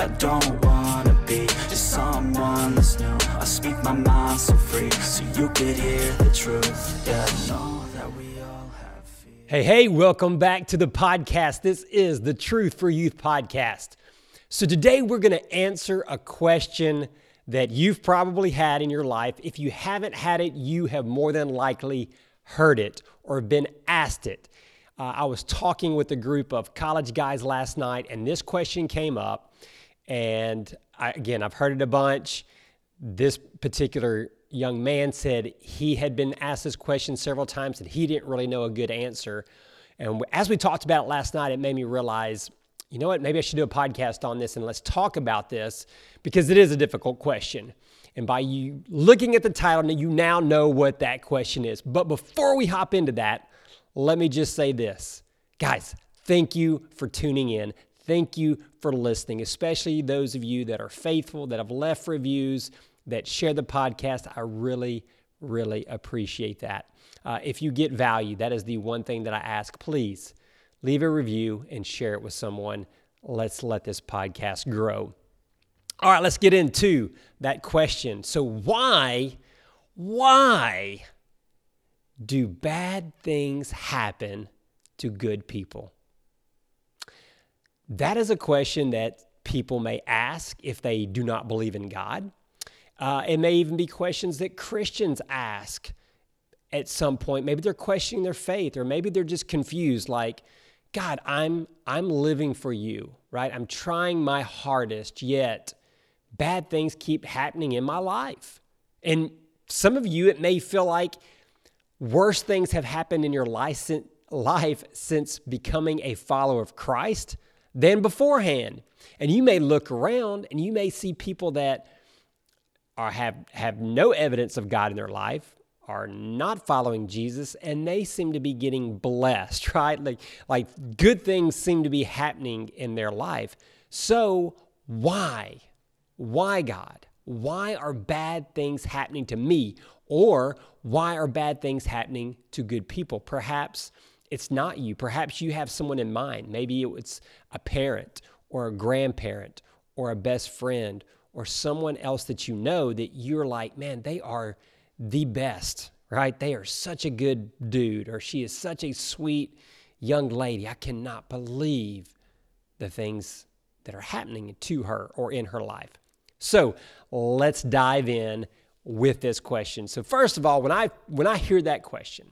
I don't wanna be just someone that's new. I speak my mind so free, so you could hear the truth. Yeah. Hey, hey, welcome back to the podcast. This is the Truth for Youth podcast. So, today we're going to answer a question that you've probably had in your life. If you haven't had it, you have more than likely heard it or been asked it. Uh, I was talking with a group of college guys last night, and this question came up. And I, again, I've heard it a bunch. This particular young man said he had been asked this question several times and he didn't really know a good answer. And as we talked about it last night, it made me realize you know what, maybe I should do a podcast on this and let's talk about this because it is a difficult question. And by you looking at the title, you now know what that question is. But before we hop into that, let me just say this. Guys, thank you for tuning in. Thank you for listening, especially those of you that are faithful, that have left reviews, that share the podcast. I really, really appreciate that. Uh, if you get value, that is the one thing that I ask. Please leave a review and share it with someone. Let's let this podcast grow. All right, let's get into that question. So, why, why do bad things happen to good people? That is a question that people may ask if they do not believe in God. Uh, it may even be questions that Christians ask at some point. Maybe they're questioning their faith, or maybe they're just confused, like, God, I'm I'm living for you, right? I'm trying my hardest, yet bad things keep happening in my life. And some of you it may feel like worse things have happened in your life life since becoming a follower of Christ than beforehand. And you may look around and you may see people that are have have no evidence of God in their life are not following Jesus and they seem to be getting blessed, right? Like, like good things seem to be happening in their life. So, why? Why, God? Why are bad things happening to me? Or why are bad things happening to good people? Perhaps it's not you. Perhaps you have someone in mind. Maybe it's a parent or a grandparent or a best friend or someone else that you know that you're like, man, they are the best, right? They are such a good dude, or she is such a sweet young lady. I cannot believe the things that are happening to her or in her life. So let's dive in with this question. So first of all, when I when I hear that question,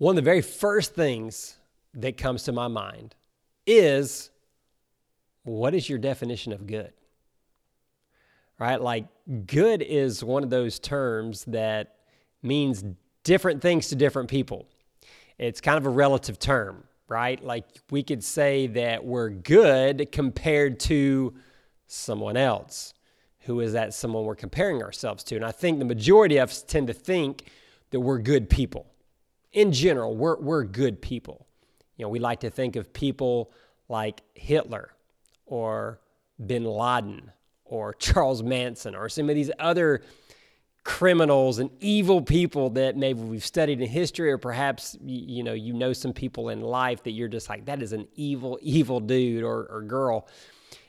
one of the very first things that comes to my mind is what is your definition of good? right? Like good is one of those terms that means different things to different people. It's kind of a relative term, right? Like we could say that we're good compared to someone else. Who is that someone we're comparing ourselves to? And I think the majority of us tend to think that we're good people. In general, we're, we're good people. You know, we like to think of people like Hitler or bin Laden or Charles Manson or some of these other criminals and evil people that maybe we've studied in history or perhaps you know you know some people in life that you're just like that is an evil evil dude or, or girl.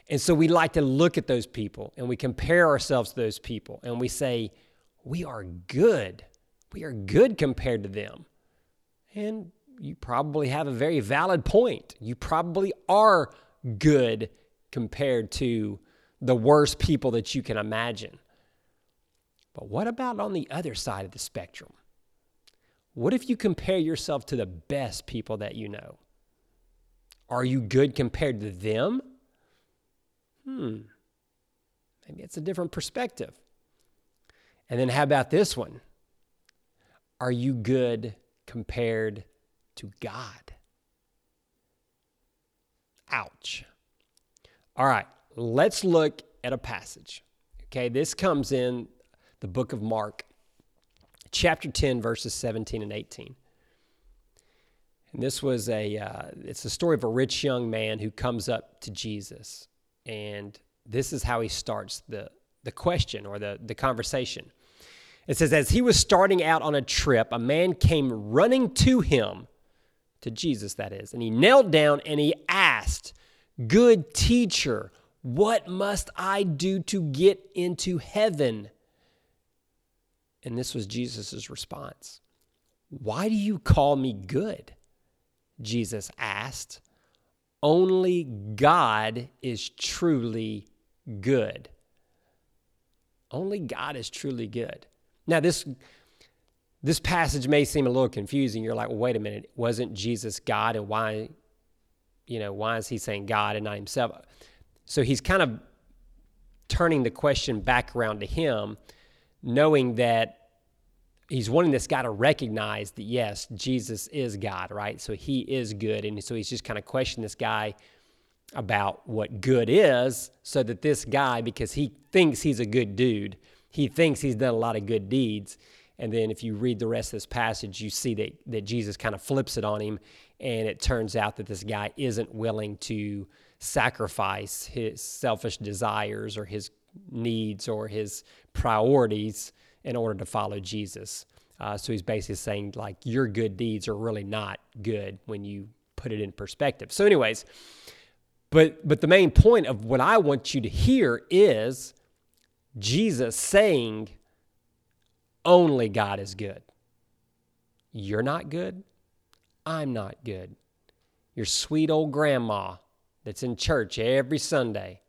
And so we like to look at those people and we compare ourselves to those people and we say we are good. We are good compared to them and you probably have a very valid point you probably are good compared to the worst people that you can imagine. But what about on the other side of the spectrum? What if you compare yourself to the best people that you know? Are you good compared to them? Hmm. Maybe it's a different perspective. And then how about this one? Are you good compared to God? Ouch. All right, let's look at a passage. Okay, this comes in the book of Mark, chapter 10, verses 17 and 18. And this was a, uh, it's the story of a rich young man who comes up to Jesus. And this is how he starts the, the question or the, the conversation. It says, As he was starting out on a trip, a man came running to him, to Jesus, that is, and he knelt down and he asked, Good teacher, What must I do to get into heaven? And this was Jesus' response. Why do you call me good? Jesus asked. Only God is truly good. Only God is truly good. Now, this this passage may seem a little confusing. You're like, well, wait a minute, wasn't Jesus God, and why, you know, why is he saying God and not himself? So he's kind of turning the question back around to him, knowing that he's wanting this guy to recognize that yes, Jesus is God, right? So he is good, and so he's just kind of questioning this guy about what good is, so that this guy, because he thinks he's a good dude, he thinks he's done a lot of good deeds. And then if you read the rest of this passage, you see that, that Jesus kind of flips it on him. And it turns out that this guy isn't willing to sacrifice his selfish desires or his needs or his priorities in order to follow Jesus. Uh, so he's basically saying, like, your good deeds are really not good when you put it in perspective. So, anyways, but but the main point of what I want you to hear is Jesus saying, only God is good. You're not good. I'm not good. Your sweet old grandma that's in church every Sunday,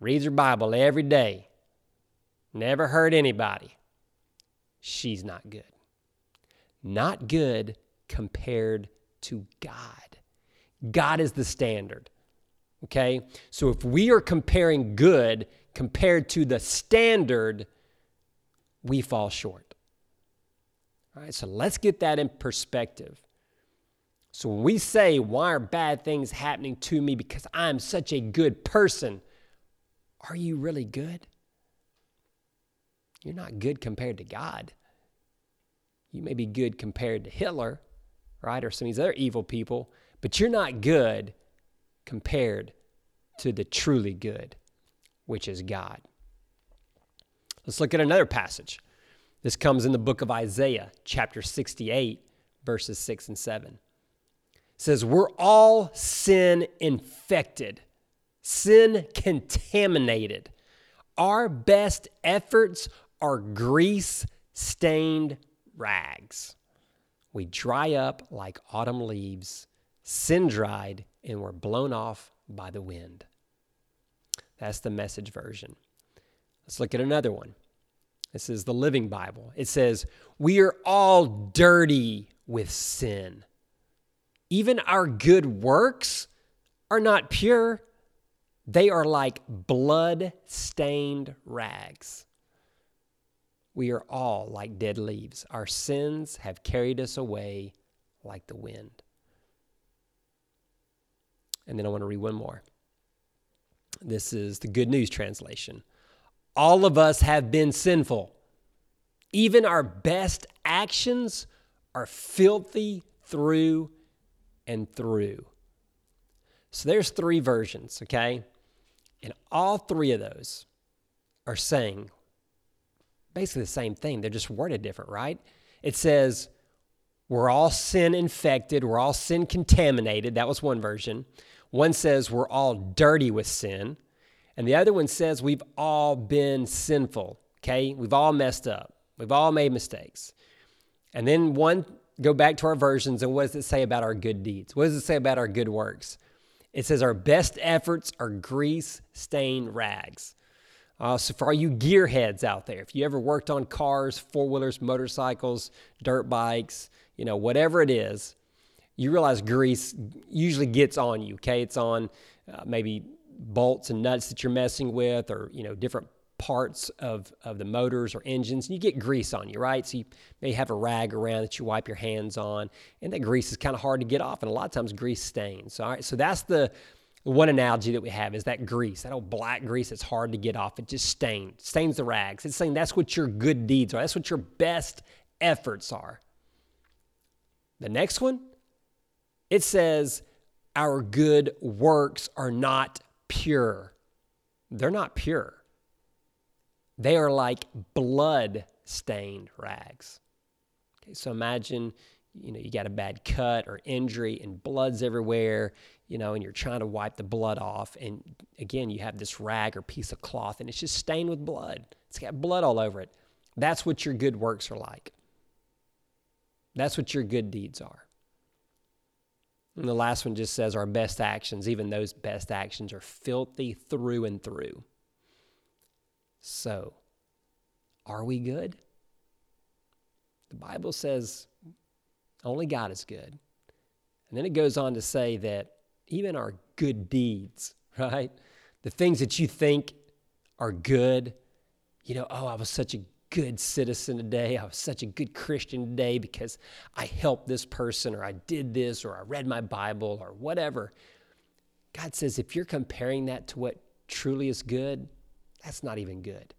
reads her Bible every day, never hurt anybody she's not good. Not good compared to God. God is the standard. Okay? So if we are comparing good compared to the standard, we fall short. All right, so let's get that in perspective. So when we say, why are bad things happening to me because I'm such a good person, are you really good? You're not good compared to God. You may be good compared to Hitler, right, or some of these other evil people, but you're not good compared to the truly good, which is God. Let's look at another passage. This comes in the book of Isaiah, chapter 68, verses 6 and 7. It says, We're all sin infected, sin contaminated. Our best efforts are grease stained rags. We dry up like autumn leaves, sin dried, and we're blown off by the wind. That's the message version. Let's look at another one. This is the Living Bible. It says, We are all dirty with sin. Even our good works are not pure, they are like blood stained rags. We are all like dead leaves. Our sins have carried us away like the wind. And then I want to read one more. This is the Good News translation. All of us have been sinful. Even our best actions are filthy through and through. So there's three versions, okay? And all three of those are saying basically the same thing. They're just worded different, right? It says, we're all sin infected, we're all sin contaminated. That was one version. One says we're all dirty with sin. And the other one says we've all been sinful, okay? We've all messed up. We've all made mistakes. And then one, go back to our versions, and what does it say about our good deeds? What does it say about our good works? It says our best efforts are grease stained rags. Uh, so, for all you gearheads out there, if you ever worked on cars, four wheelers, motorcycles, dirt bikes, you know, whatever it is, you realize grease usually gets on you, okay? It's on uh, maybe bolts and nuts that you're messing with or, you know, different parts of, of the motors or engines. And you get grease on you, right? So, you may have a rag around that you wipe your hands on, and that grease is kind of hard to get off. And a lot of times, grease stains. All right, so that's the one analogy that we have is that grease, that old black grease that's hard to get off. It just stains, stains the rags. It's saying that's what your good deeds are. That's what your best efforts are. The next one, it says our good works are not pure. They're not pure. They are like blood stained rags. Okay, so imagine, you know, you got a bad cut or injury and blood's everywhere you know, and you're trying to wipe the blood off. And again, you have this rag or piece of cloth and it's just stained with blood. It's got blood all over it. That's what your good works are like. That's what your good deeds are. And the last one just says our best actions, even those best actions, are filthy through and through. So, are we good? The Bible says only God is good. And then it goes on to say that even our good deeds, right? The things that you think are good, you know, oh, I was such a good citizen today. I was such a good Christian today because I helped this person or I did this or I read my Bible or whatever. God says if you're comparing that to what truly is good, that's not even good.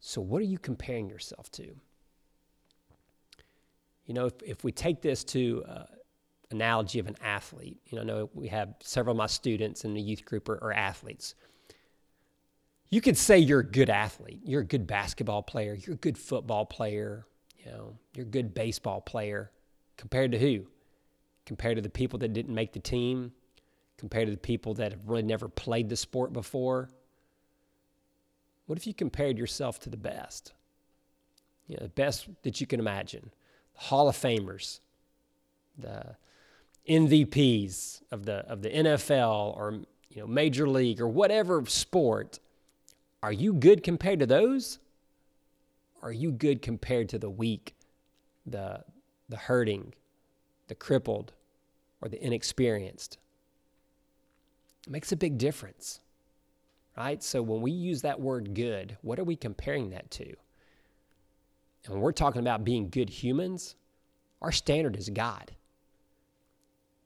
So, what are you comparing yourself to? You know, if, if we take this to uh, analogy of an athlete, you know, I know we have several of my students in the youth group are, are athletes. You could say you're a good athlete. You're a good basketball player. You're a good football player. You know, you're a good baseball player. Compared to who? Compared to the people that didn't make the team? Compared to the people that have really never played the sport before? What if you compared yourself to the best? You know, the best that you can imagine. the Hall of Famers, the MVPs of the of the NFL or you know Major League or whatever sport, are you good compared to those? Are you good compared to the weak, the the hurting, the crippled, or the inexperienced? It makes a big difference. Right? So when we use that word good, what are we comparing that to? And when we're talking about being good humans, our standard is God.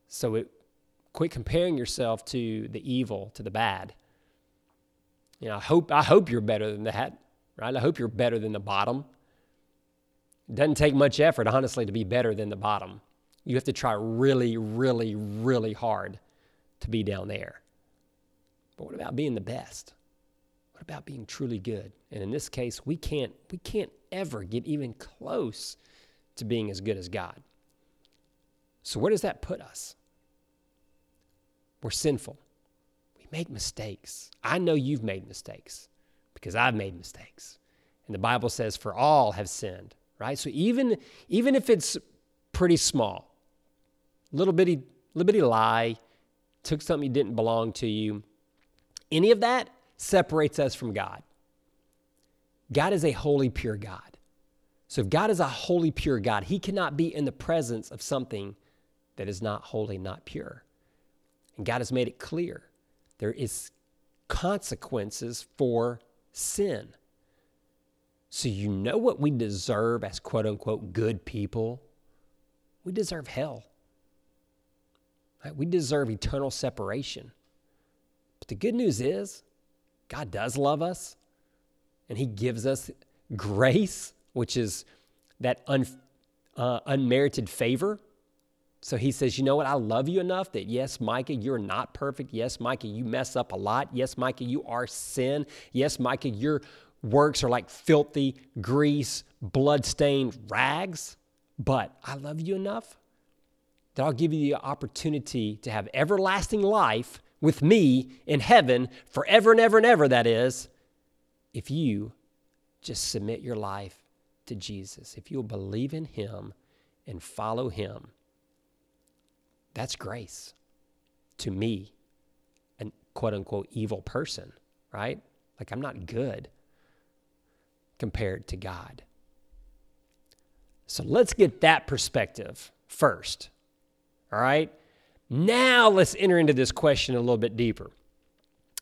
So it, quit comparing yourself to the evil, to the bad. You know, I hope I hope you're better than that, right? I hope you're better than the bottom. It doesn't take much effort, honestly, to be better than the bottom. You have to try really, really, really hard to be down there. But what about being the best? What about being truly good? And in this case, we can't we can't ever get even close to being as good as God. So where does that put us? We're sinful. Make mistakes. I know you've made mistakes because I've made mistakes. And the Bible says for all have sinned, right? So even even if it's pretty small, little bitty little bitty lie, took something that didn't belong to you, any of that separates us from God. God is a holy, pure God. So if God is a holy, pure God, he cannot be in the presence of something that is not holy, not pure. And God has made it clear there is consequences for sin. So you know what we deserve as quote unquote good people? We deserve hell. Right? We deserve eternal separation. But the good news is, God does love us, and He gives us grace, which is that un, uh, unmerited favor. So he says, You know what? I love you enough that yes, Micah, you're not perfect. Yes, Micah, you mess up a lot. Yes, Micah, you are sin. Yes, Micah, your works are like filthy, grease, blood-stained rags. But I love you enough that I'll give you the opportunity to have everlasting life with me in heaven forever and ever and ever, that is, if you just submit your life to Jesus, if you'll believe in Him and follow Him. That's grace to me, an quote unquote evil person, right? Like I'm not good compared to God. So let's get that perspective first. All right? Now let's enter into this question a little bit deeper.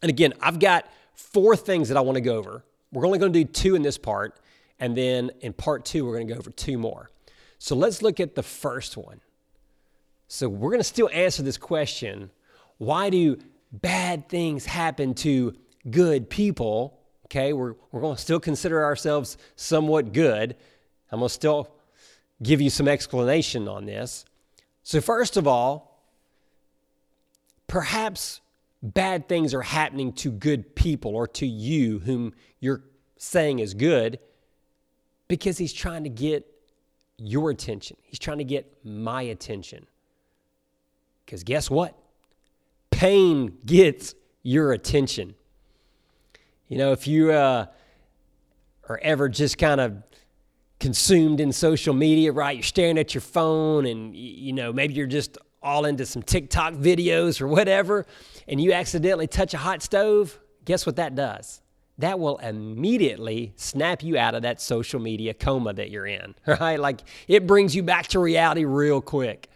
And again, I've got four things that I want to go over. We're only going to do two in this part. And then in part two, we're going to go over two more. So let's look at the first one. So we're going to still answer this question why do bad things happen to good people? Okay, we're, we're going to still consider ourselves somewhat good. I'm going to still give you some explanation on this. So, first of all, Perhaps bad things are happening to good people or to you whom you're saying is good because he's trying to get your attention. He's trying to get my attention. Because guess what? Pain gets your attention. You know, if you uh, are ever just kind of consumed in social media, right? You're staring at your phone and, you know, maybe you're just all into some TikTok videos or whatever, and you accidentally touch a hot stove, guess what that does? That will immediately snap you out of that social media coma that you're in, right? Like it brings you back to reality real quick.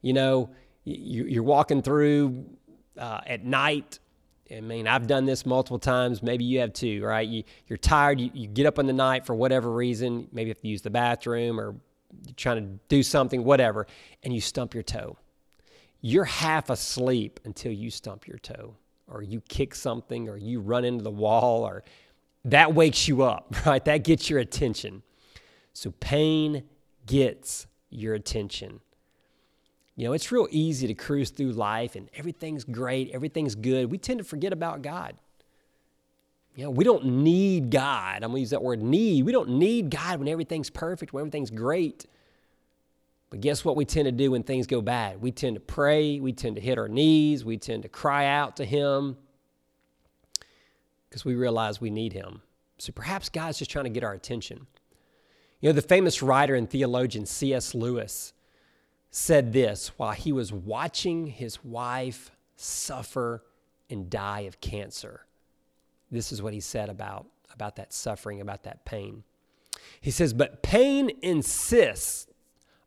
You know, you're walking through uh, at night I mean, I've done this multiple times. Maybe you have too, right? You, you're tired. You, you get up in the night for whatever reason. Maybe you have to use the bathroom or you're trying to do something, whatever, and you stump your toe. You're half asleep until you stump your toe or you kick something or you run into the wall or that wakes you up, right? That gets your attention. So pain gets your attention. You know, it's real easy to cruise through life and everything's great, everything's good. We tend to forget about God. You know, we don't need God. I'm going to use that word need. We don't need God when everything's perfect, when everything's great. But guess what we tend to do when things go bad? We tend to pray, we tend to hit our knees, we tend to cry out to Him because we realize we need Him. So perhaps God's just trying to get our attention. You know, the famous writer and theologian C.S. Lewis said this while he was watching his wife suffer and die of cancer. This is what he said about, about that suffering, about that pain. He says, But pain insists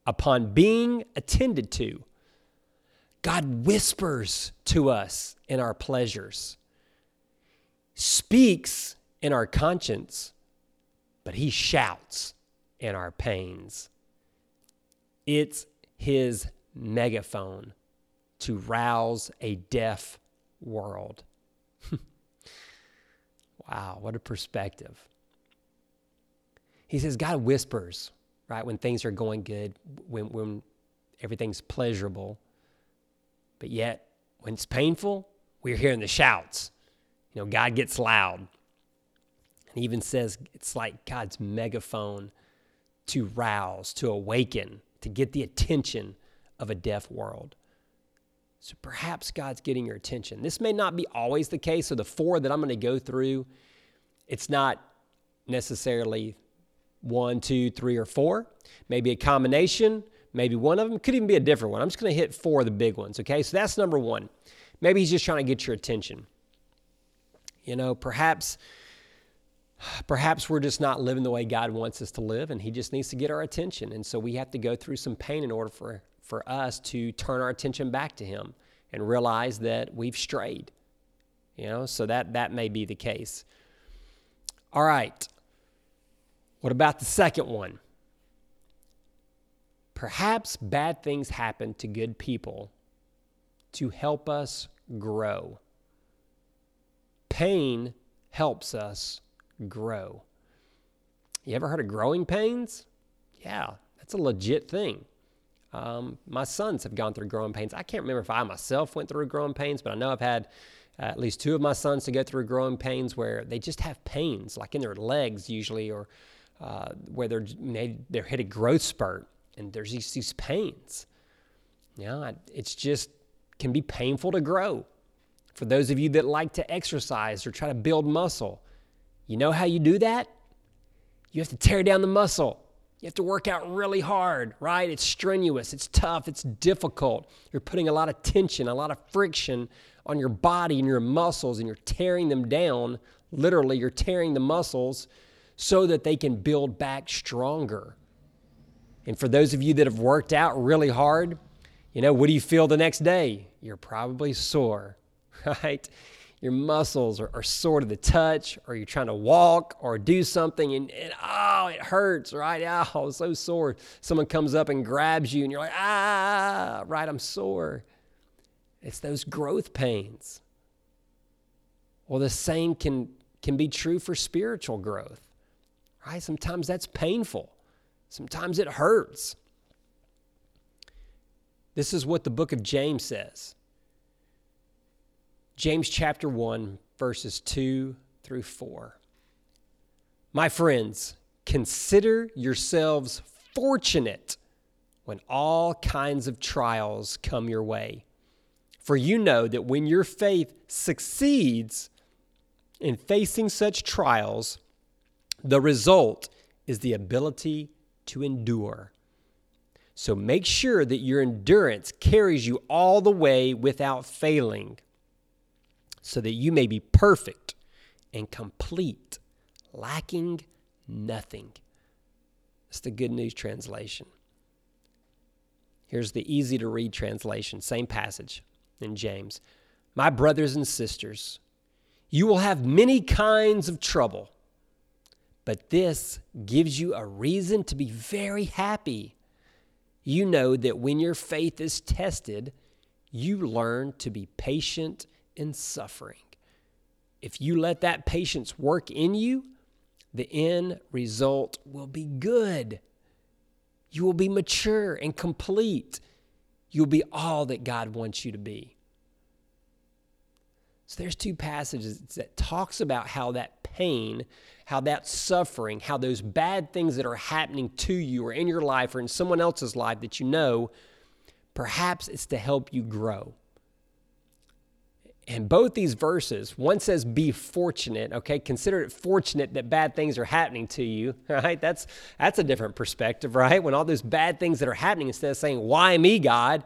upon being attended to. God whispers to us in our pleasures, speaks in our conscience, but he shouts in our pains. It's his megaphone to rouse a deaf world. wow, what a perspective. He says God whispers, right, when things are going good, when, when everything's pleasurable. But yet, when it's painful, we're hearing the shouts. You know, God gets loud. And he even says it's like God's megaphone to rouse, to awaken to get the attention of a deaf world. So perhaps God's getting your attention. This may not be always the case. So the four that I'm going to go through, it's not necessarily one, two, three, or four. Maybe a combination. Maybe one of them could even be a different one. I'm just going to hit four of the big ones. Okay, so that's number one. Maybe he's just trying to get your attention. You know, perhaps perhaps we're just not living the way God wants us to live, and He just needs to get our attention. And so we have to go through some pain in order for, for us to turn our attention back to Him and realize that we've strayed. You know, so that, that may be the case. All right. What about the second one? Perhaps bad things happen to good people to help us grow. Pain helps us grow. You ever heard of growing pains? Yeah, that's a legit thing. Um, my sons have gone through growing pains. I can't remember if I myself went through growing pains, but I know I've had uh, at least two of my sons to go through growing pains where they just have pains, like in their legs usually, or uh, where they're they're hit a growth spurt, and there's these, these pains. Know, it's just can be painful to grow. For those of you that like to exercise or try to build muscle, you know how you do that? You have to tear down the muscle. You have to work out really hard, right? It's strenuous, it's tough, it's difficult. You're putting a lot of tension, a lot of friction on your body and your muscles, and you're tearing them down. Literally, you're tearing the muscles so that they can build back stronger. And for those of you that have worked out really hard, you know, what do you feel the next day? You're probably sore, right? Your muscles are, are sore to the touch, or you're trying to walk or do something, and, and oh, it hurts, right? Oh, so sore. Someone comes up and grabs you, and you're like, ah, right, I'm sore. It's those growth pains. Well, the same can, can be true for spiritual growth, right? Sometimes that's painful, sometimes it hurts. This is what the book of James says. James chapter 1, verses 2 through 4. My friends, consider yourselves fortunate when all kinds of trials come your way. For you know that when your faith succeeds in facing such trials, the result is the ability to endure. So make sure that your endurance carries you all the way without failing, so that you may be perfect and complete, lacking nothing. It's the Good News Translation. Here's the easy to read translation, same passage in James. My brothers and sisters, you will have many kinds of trouble, but this gives you a reason to be very happy. You know that when your faith is tested, you learn to be patient in suffering. If you let that patience work in you, the end result will be good. You will be mature and complete. You'll be all that God wants you to be. So there's two passages that talks about how that pain, how that suffering, how those bad things that are happening to you or in your life or in someone else's life that you know, perhaps it's to help you grow. And both these verses, one says be fortunate, okay? Consider it fortunate that bad things are happening to you, right? That's that's a different perspective, right? When all those bad things that are happening instead of saying, "Why me, God?"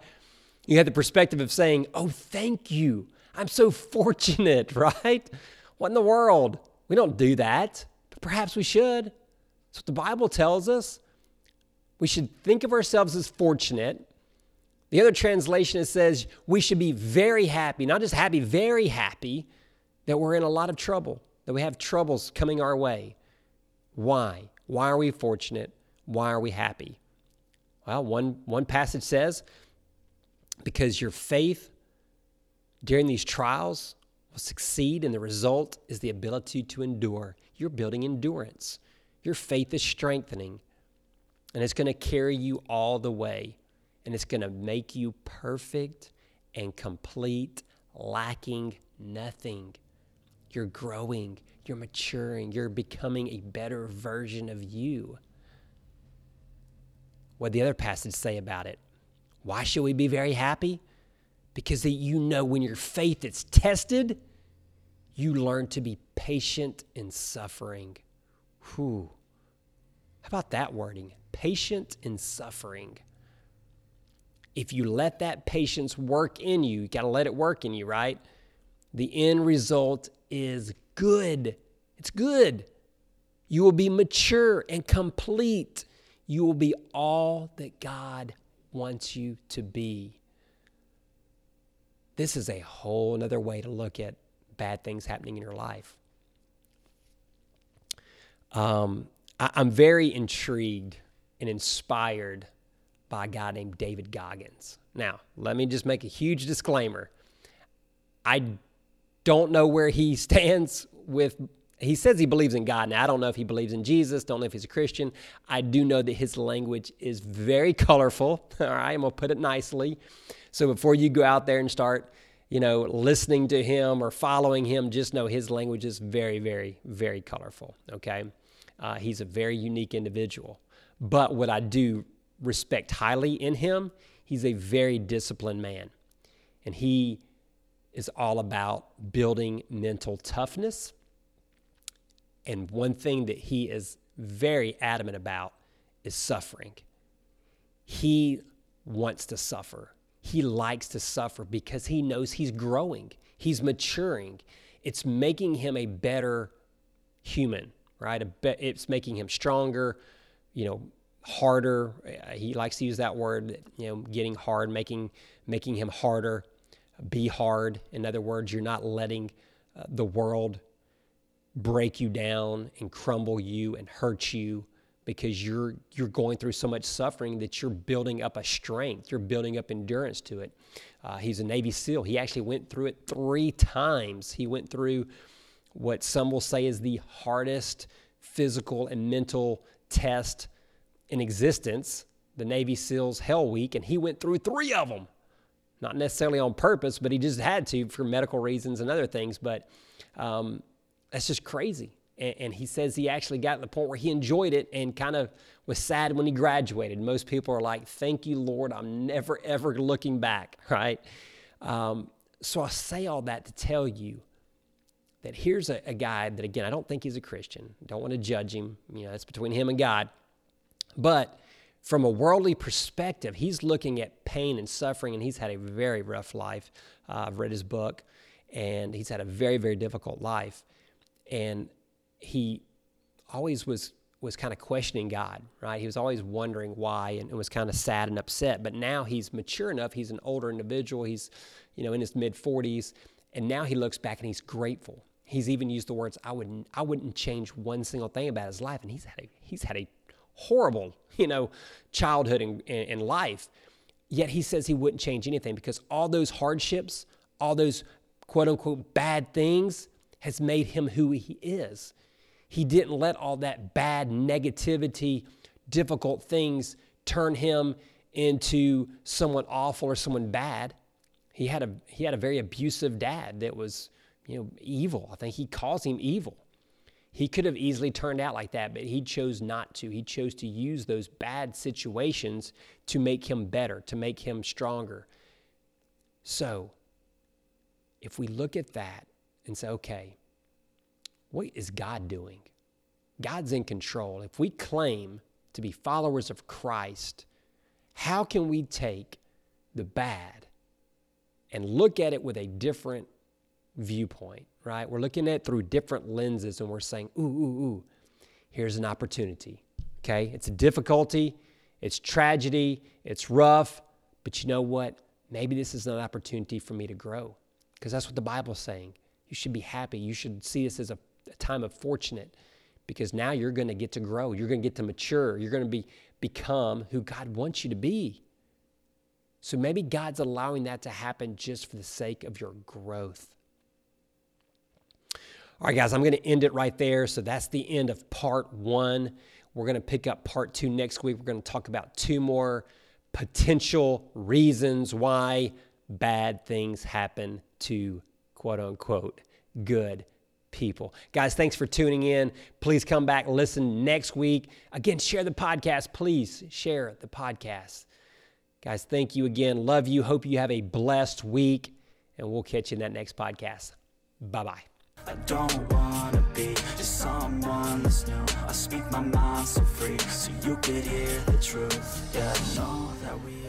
You have the perspective of saying, "Oh, thank you. I'm so fortunate," right? What in the world? We don't do that, but perhaps we should. That's what the Bible tells us. We should think of ourselves as fortunate the other translation it says we should be very happy, not just happy, very happy that we're in a lot of trouble, that we have troubles coming our way. Why? Why are we fortunate? Why are we happy? Well, one, one passage says, because your faith during these trials will succeed, and the result is the ability to endure. You're building endurance. Your faith is strengthening, and it's going to carry you all the way and it's going to make you perfect and complete, lacking nothing. You're growing, you're maturing, you're becoming a better version of you. What the other passage say about it? Why should we be very happy? Because you know when your faith is tested, you learn to be patient in suffering. Whew. How about that wording? Patient in suffering if you let that patience work in you, you got to let it work in you, right? The end result is good. It's good. You will be mature and complete. You will be all that God wants you to be. This is a whole other way to look at bad things happening in your life. Um, I, I'm very intrigued and inspired by a guy named David Goggins. Now, let me just make a huge disclaimer. I don't know where he stands with he says he believes in God. Now, I don't know if he believes in Jesus, don't know if he's a Christian. I do know that his language is very colorful. All right, I'm going to put it nicely. So before you go out there and start, you know, listening to him or following him, just know his language is very, very, very colorful. Okay. Uh, he's a very unique individual. But what I do respect highly in him. He's a very disciplined man. And he is all about building mental toughness. And one thing that he is very adamant about is suffering. He wants to suffer. He likes to suffer because he knows he's growing, he's maturing. It's making him a better human, right? It's making him stronger, you know, harder. Uh, he likes to use that word, you know, getting hard, making making him harder. Be hard. In other words, you're not letting uh, the world break you down and crumble you and hurt you because you're you're going through so much suffering that you're building up a strength. You're building up endurance to it. Uh, he's a Navy SEAL. He actually went through it three times. He went through what some will say is the hardest physical and mental test in existence, the Navy SEALs Hell Week, and he went through three of them. Not necessarily on purpose, but he just had to for medical reasons and other things. But um, that's just crazy. And, and he says he actually got to the point where he enjoyed it and kind of was sad when he graduated. Most people are like, Thank you, Lord. I'm never, ever looking back, right? Um, so I say all that to tell you that here's a, a guy that, again, I don't think he's a Christian. Don't want to judge him. You know, that's between him and God. But from a worldly perspective, he's looking at pain and suffering, and he's had a very rough life. Uh, I've read his book, and he's had a very, very difficult life. And he always was was kind of questioning God, right? He was always wondering why and, and was kind of sad and upset. But now he's mature enough. He's an older individual. He's, you know, in his mid 40s, and now he looks back and he's grateful. He's even used the words, "I wouldn't, I wouldn't change one single thing about his life." And he's had a, he's had a horrible, you know, childhood and, and life. Yet he says he wouldn't change anything because all those hardships, all those quote unquote bad things, has made him who he is. He didn't let all that bad negativity, difficult things turn him into someone awful or someone bad. He had a he had a very abusive dad that was, you know, evil. I think he calls him evil. He could have easily turned out like that, but he chose not to. He chose to use those bad situations to make him better, to make him stronger. So, if we look at that and say, okay, what is God doing? God's in control. If we claim to be followers of Christ, how can we take the bad and look at it with a different viewpoint, right? We're looking at it through different lenses and we're saying, ooh, ooh, ooh, here's an opportunity. Okay? It's a difficulty, it's tragedy, it's rough, but you know what? Maybe this is an opportunity for me to grow because that's what the Bible's saying. You should be happy. You should see this as a, a time of fortunate because now you're going to get to grow. You're going to get to mature. You're going to be become who God wants you to be. So maybe God's allowing that to happen just for the sake of your growth. All right, guys, I'm going to end it right there. So that's the end of part one. We're going to pick up part two next week. We're going to talk about two more potential reasons why bad things happen to quote unquote good people. Guys, thanks for tuning in. Please come back, listen next week. Again, share the podcast. Please share the podcast. Guys, thank you again. Love you. Hope you have a blessed week, and we'll catch you in that next podcast. Bye bye. I don't wanna be just someone that's new. I speak my mind so free, so you could hear the truth. Yeah, I know that we.